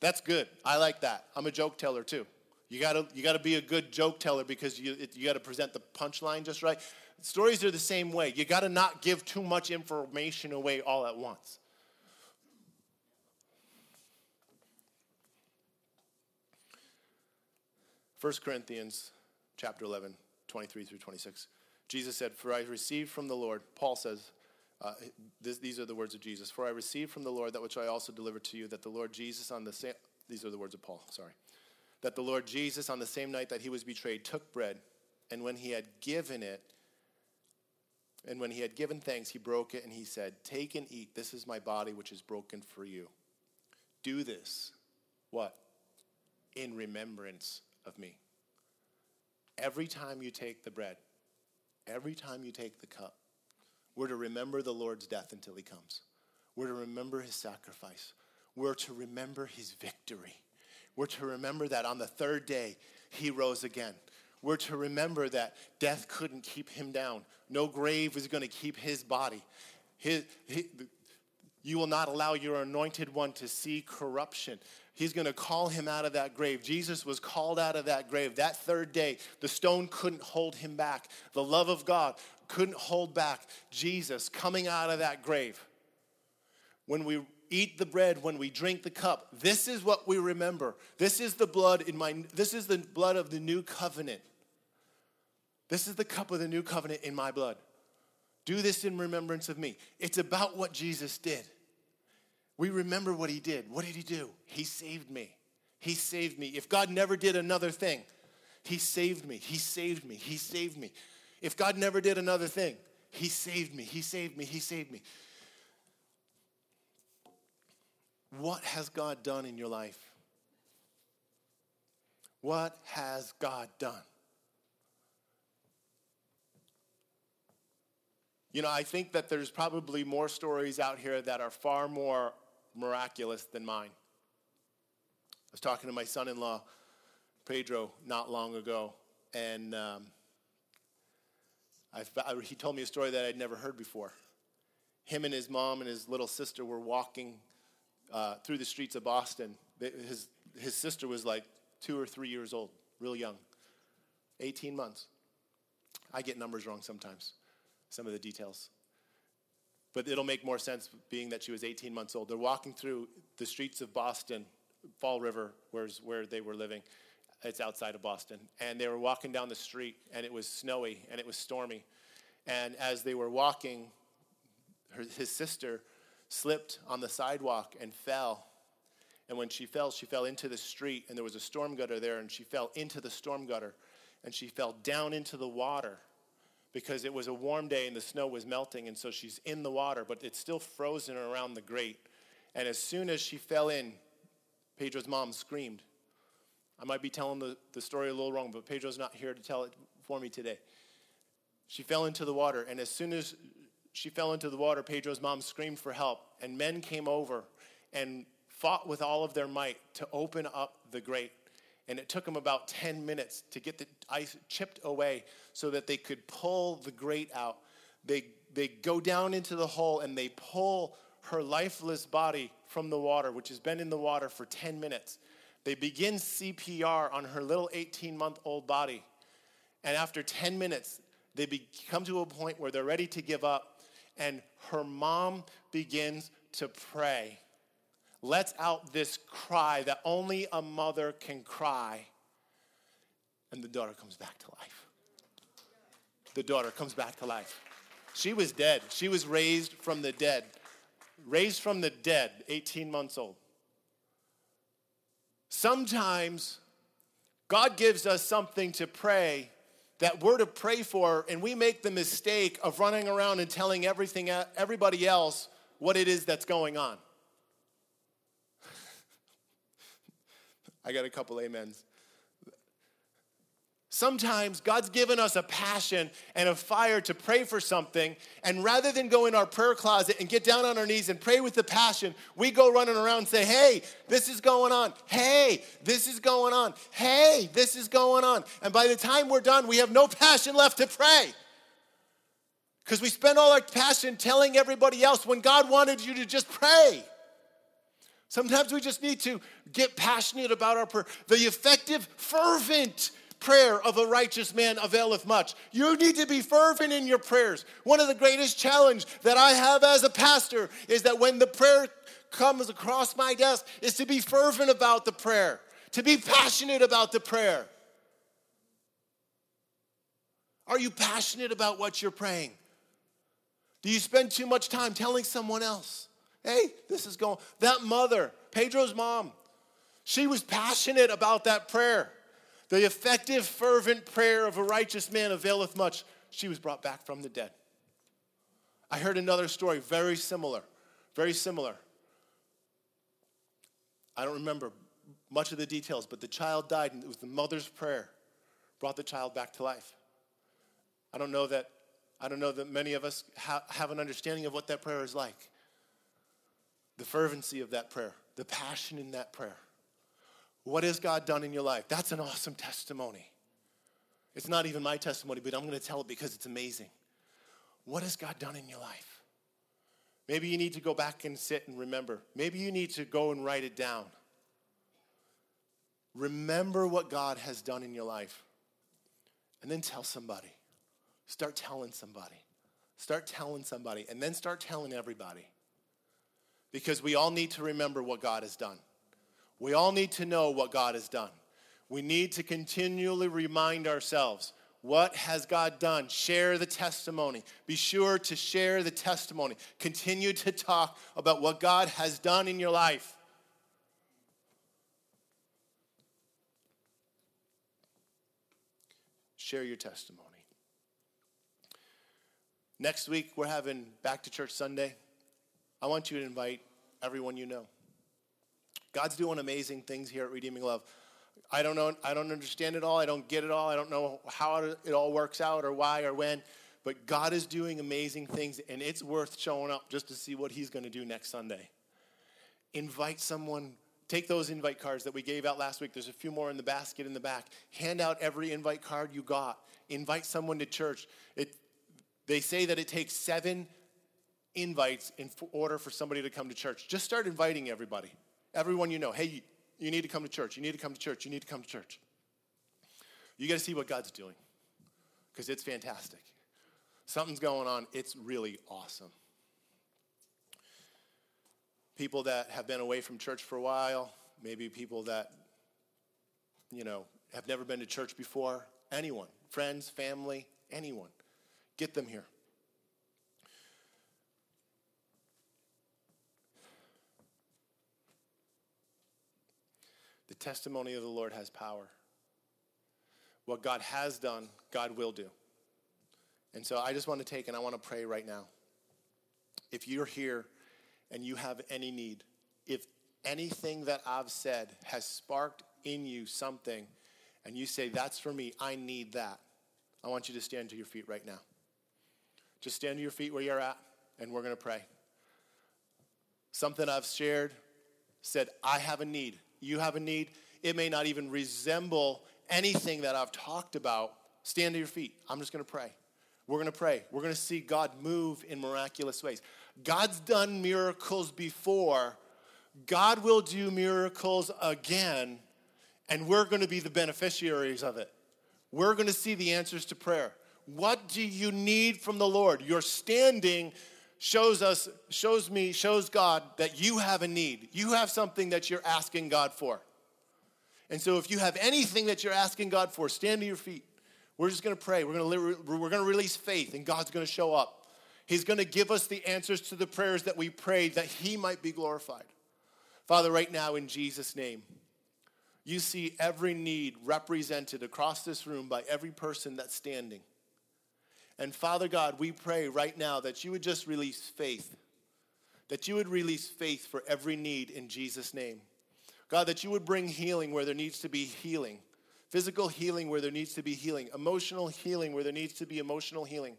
That's good. I like that. I'm a joke teller too. You gotta you gotta be a good joke teller because you, you gotta present the punchline just right. Stories are the same way. You gotta not give too much information away all at once 1 Corinthians chapter 11, 23 through 26. Jesus said, For I received from the Lord, Paul says, uh, this, these are the words of Jesus. For I received from the Lord that which I also delivered to you, that the Lord Jesus on the same, these are the words of Paul, sorry. That the Lord Jesus on the same night that he was betrayed took bread, and when he had given it, and when he had given thanks, he broke it and he said, Take and eat. This is my body, which is broken for you. Do this. What? In remembrance of me. Every time you take the bread, every time you take the cup, we're to remember the Lord's death until he comes. We're to remember his sacrifice. We're to remember his victory. We're to remember that on the third day, he rose again. We're to remember that death couldn't keep him down. No grave was going to keep his body. His, his, you will not allow your anointed one to see corruption. He's going to call him out of that grave. Jesus was called out of that grave. That third day, the stone couldn't hold him back. The love of God couldn't hold back Jesus coming out of that grave. When we eat the bread, when we drink the cup, this is what we remember. This is the blood in my this is the blood of the new covenant. This is the cup of the new covenant in my blood. Do this in remembrance of me. It's about what Jesus did. We remember what he did. What did he do? He saved me. He saved me. If God never did another thing, he saved me. He saved me. He saved me. If God never did another thing, he saved me. He saved me. He saved me. What has God done in your life? What has God done? You know, I think that there's probably more stories out here that are far more miraculous than mine. I was talking to my son in law, Pedro, not long ago, and um, I, he told me a story that I'd never heard before. Him and his mom and his little sister were walking uh, through the streets of Boston. His, his sister was like two or three years old, real young, 18 months. I get numbers wrong sometimes, some of the details but it'll make more sense being that she was 18 months old. They're walking through the streets of Boston, Fall River, where's where they were living. It's outside of Boston. And they were walking down the street, and it was snowy and it was stormy. And as they were walking, her, his sister slipped on the sidewalk and fell. And when she fell, she fell into the street, and there was a storm gutter there, and she fell into the storm gutter, and she fell down into the water because it was a warm day and the snow was melting, and so she's in the water, but it's still frozen around the grate. And as soon as she fell in, Pedro's mom screamed. I might be telling the, the story a little wrong, but Pedro's not here to tell it for me today. She fell into the water, and as soon as she fell into the water, Pedro's mom screamed for help, and men came over and fought with all of their might to open up the grate. And it took them about 10 minutes to get the ice chipped away so that they could pull the grate out. They, they go down into the hole and they pull her lifeless body from the water, which has been in the water for 10 minutes. They begin CPR on her little 18 month old body. And after 10 minutes, they be, come to a point where they're ready to give up. And her mom begins to pray, lets out this cry that only a mother can cry. And the daughter comes back to life. The daughter comes back to life. She was dead. She was raised from the dead. Raised from the dead, 18 months old. Sometimes God gives us something to pray that we're to pray for, and we make the mistake of running around and telling everything, everybody else what it is that's going on. I got a couple amens. Sometimes God's given us a passion and a fire to pray for something, and rather than go in our prayer closet and get down on our knees and pray with the passion, we go running around and say, Hey, this is going on. Hey, this is going on. Hey, this is going on. And by the time we're done, we have no passion left to pray. Because we spend all our passion telling everybody else when God wanted you to just pray. Sometimes we just need to get passionate about our prayer. The effective, fervent, prayer of a righteous man availeth much. You need to be fervent in your prayers. One of the greatest challenge that I have as a pastor is that when the prayer comes across my desk is to be fervent about the prayer, to be passionate about the prayer. Are you passionate about what you're praying? Do you spend too much time telling someone else? Hey, this is going. That mother, Pedro's mom, she was passionate about that prayer. The effective, fervent prayer of a righteous man availeth much. She was brought back from the dead. I heard another story very similar, very similar. I don't remember much of the details, but the child died, and it was the mother's prayer brought the child back to life. I don't know that. I don't know that many of us ha- have an understanding of what that prayer is like. The fervency of that prayer, the passion in that prayer. What has God done in your life? That's an awesome testimony. It's not even my testimony, but I'm going to tell it because it's amazing. What has God done in your life? Maybe you need to go back and sit and remember. Maybe you need to go and write it down. Remember what God has done in your life. And then tell somebody. Start telling somebody. Start telling somebody. And then start telling everybody. Because we all need to remember what God has done. We all need to know what God has done. We need to continually remind ourselves what has God done? Share the testimony. Be sure to share the testimony. Continue to talk about what God has done in your life. Share your testimony. Next week, we're having Back to Church Sunday. I want you to invite everyone you know. God's doing amazing things here at Redeeming Love. I don't know, I don't understand it all, I don't get it all, I don't know how it all works out or why or when, but God is doing amazing things and it's worth showing up just to see what He's going to do next Sunday. Invite someone, take those invite cards that we gave out last week. There's a few more in the basket in the back. Hand out every invite card you got. Invite someone to church. It, they say that it takes seven invites in order for somebody to come to church. Just start inviting everybody. Everyone you know, hey, you need to come to church. You need to come to church. You need to come to church. You got to see what God's doing because it's fantastic. Something's going on. It's really awesome. People that have been away from church for a while, maybe people that, you know, have never been to church before, anyone, friends, family, anyone, get them here. Testimony of the Lord has power. What God has done, God will do. And so I just want to take and I want to pray right now. If you're here and you have any need, if anything that I've said has sparked in you something, and you say, That's for me, I need that, I want you to stand to your feet right now. Just stand to your feet where you're at, and we're going to pray. Something I've shared said, I have a need. You have a need. It may not even resemble anything that I've talked about. Stand to your feet. I'm just going to pray. We're going to pray. We're going to see God move in miraculous ways. God's done miracles before. God will do miracles again, and we're going to be the beneficiaries of it. We're going to see the answers to prayer. What do you need from the Lord? You're standing shows us, shows me, shows God that you have a need. You have something that you're asking God for. And so if you have anything that you're asking God for, stand to your feet. We're just going to pray. We're going to, we're going to release faith, and God's going to show up. He's going to give us the answers to the prayers that we prayed that He might be glorified. Father, right now, in Jesus' name, you see every need represented across this room by every person that's standing. And Father God, we pray right now that you would just release faith, that you would release faith for every need in Jesus' name. God, that you would bring healing where there needs to be healing, physical healing where there needs to be healing, emotional healing where there needs to be emotional healing.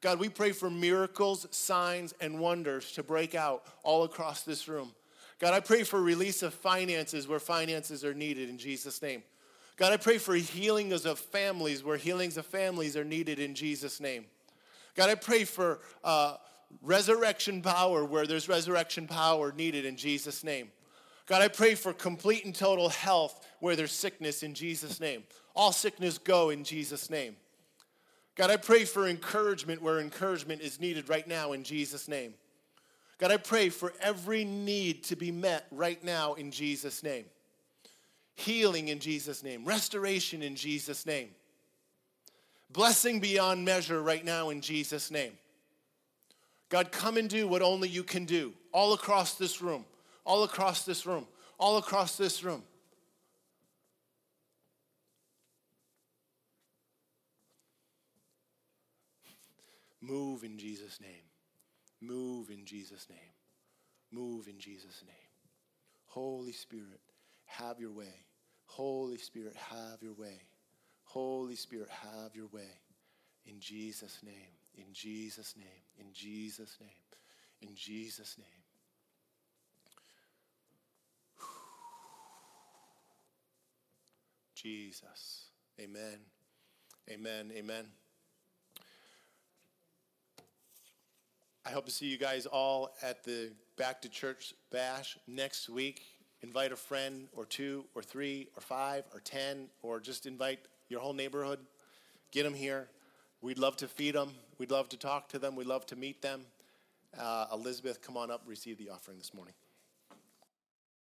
God, we pray for miracles, signs, and wonders to break out all across this room. God, I pray for release of finances where finances are needed in Jesus' name. God, I pray for healings of families where healings of families are needed in Jesus' name. God, I pray for uh, resurrection power where there's resurrection power needed in Jesus' name. God, I pray for complete and total health where there's sickness in Jesus' name. All sickness go in Jesus' name. God, I pray for encouragement where encouragement is needed right now in Jesus' name. God, I pray for every need to be met right now in Jesus' name. Healing in Jesus' name, restoration in Jesus' name, blessing beyond measure right now in Jesus' name. God, come and do what only you can do all across this room all across this room, all across this room. Move in Jesus' name. Move in Jesus' name. Move in Jesus' name. Holy Spirit, have your way. Holy Spirit, have your way. Holy Spirit, have your way. In Jesus' name. In Jesus' name. In Jesus' name. In Jesus' name. Jesus. Amen. Amen. Amen. I hope to see you guys all at the Back to Church Bash next week. Invite a friend or two or three or five or ten or just invite your whole neighborhood. Get them here. We'd love to feed them. We'd love to talk to them. We'd love to meet them. Uh, Elizabeth, come on up, receive the offering this morning.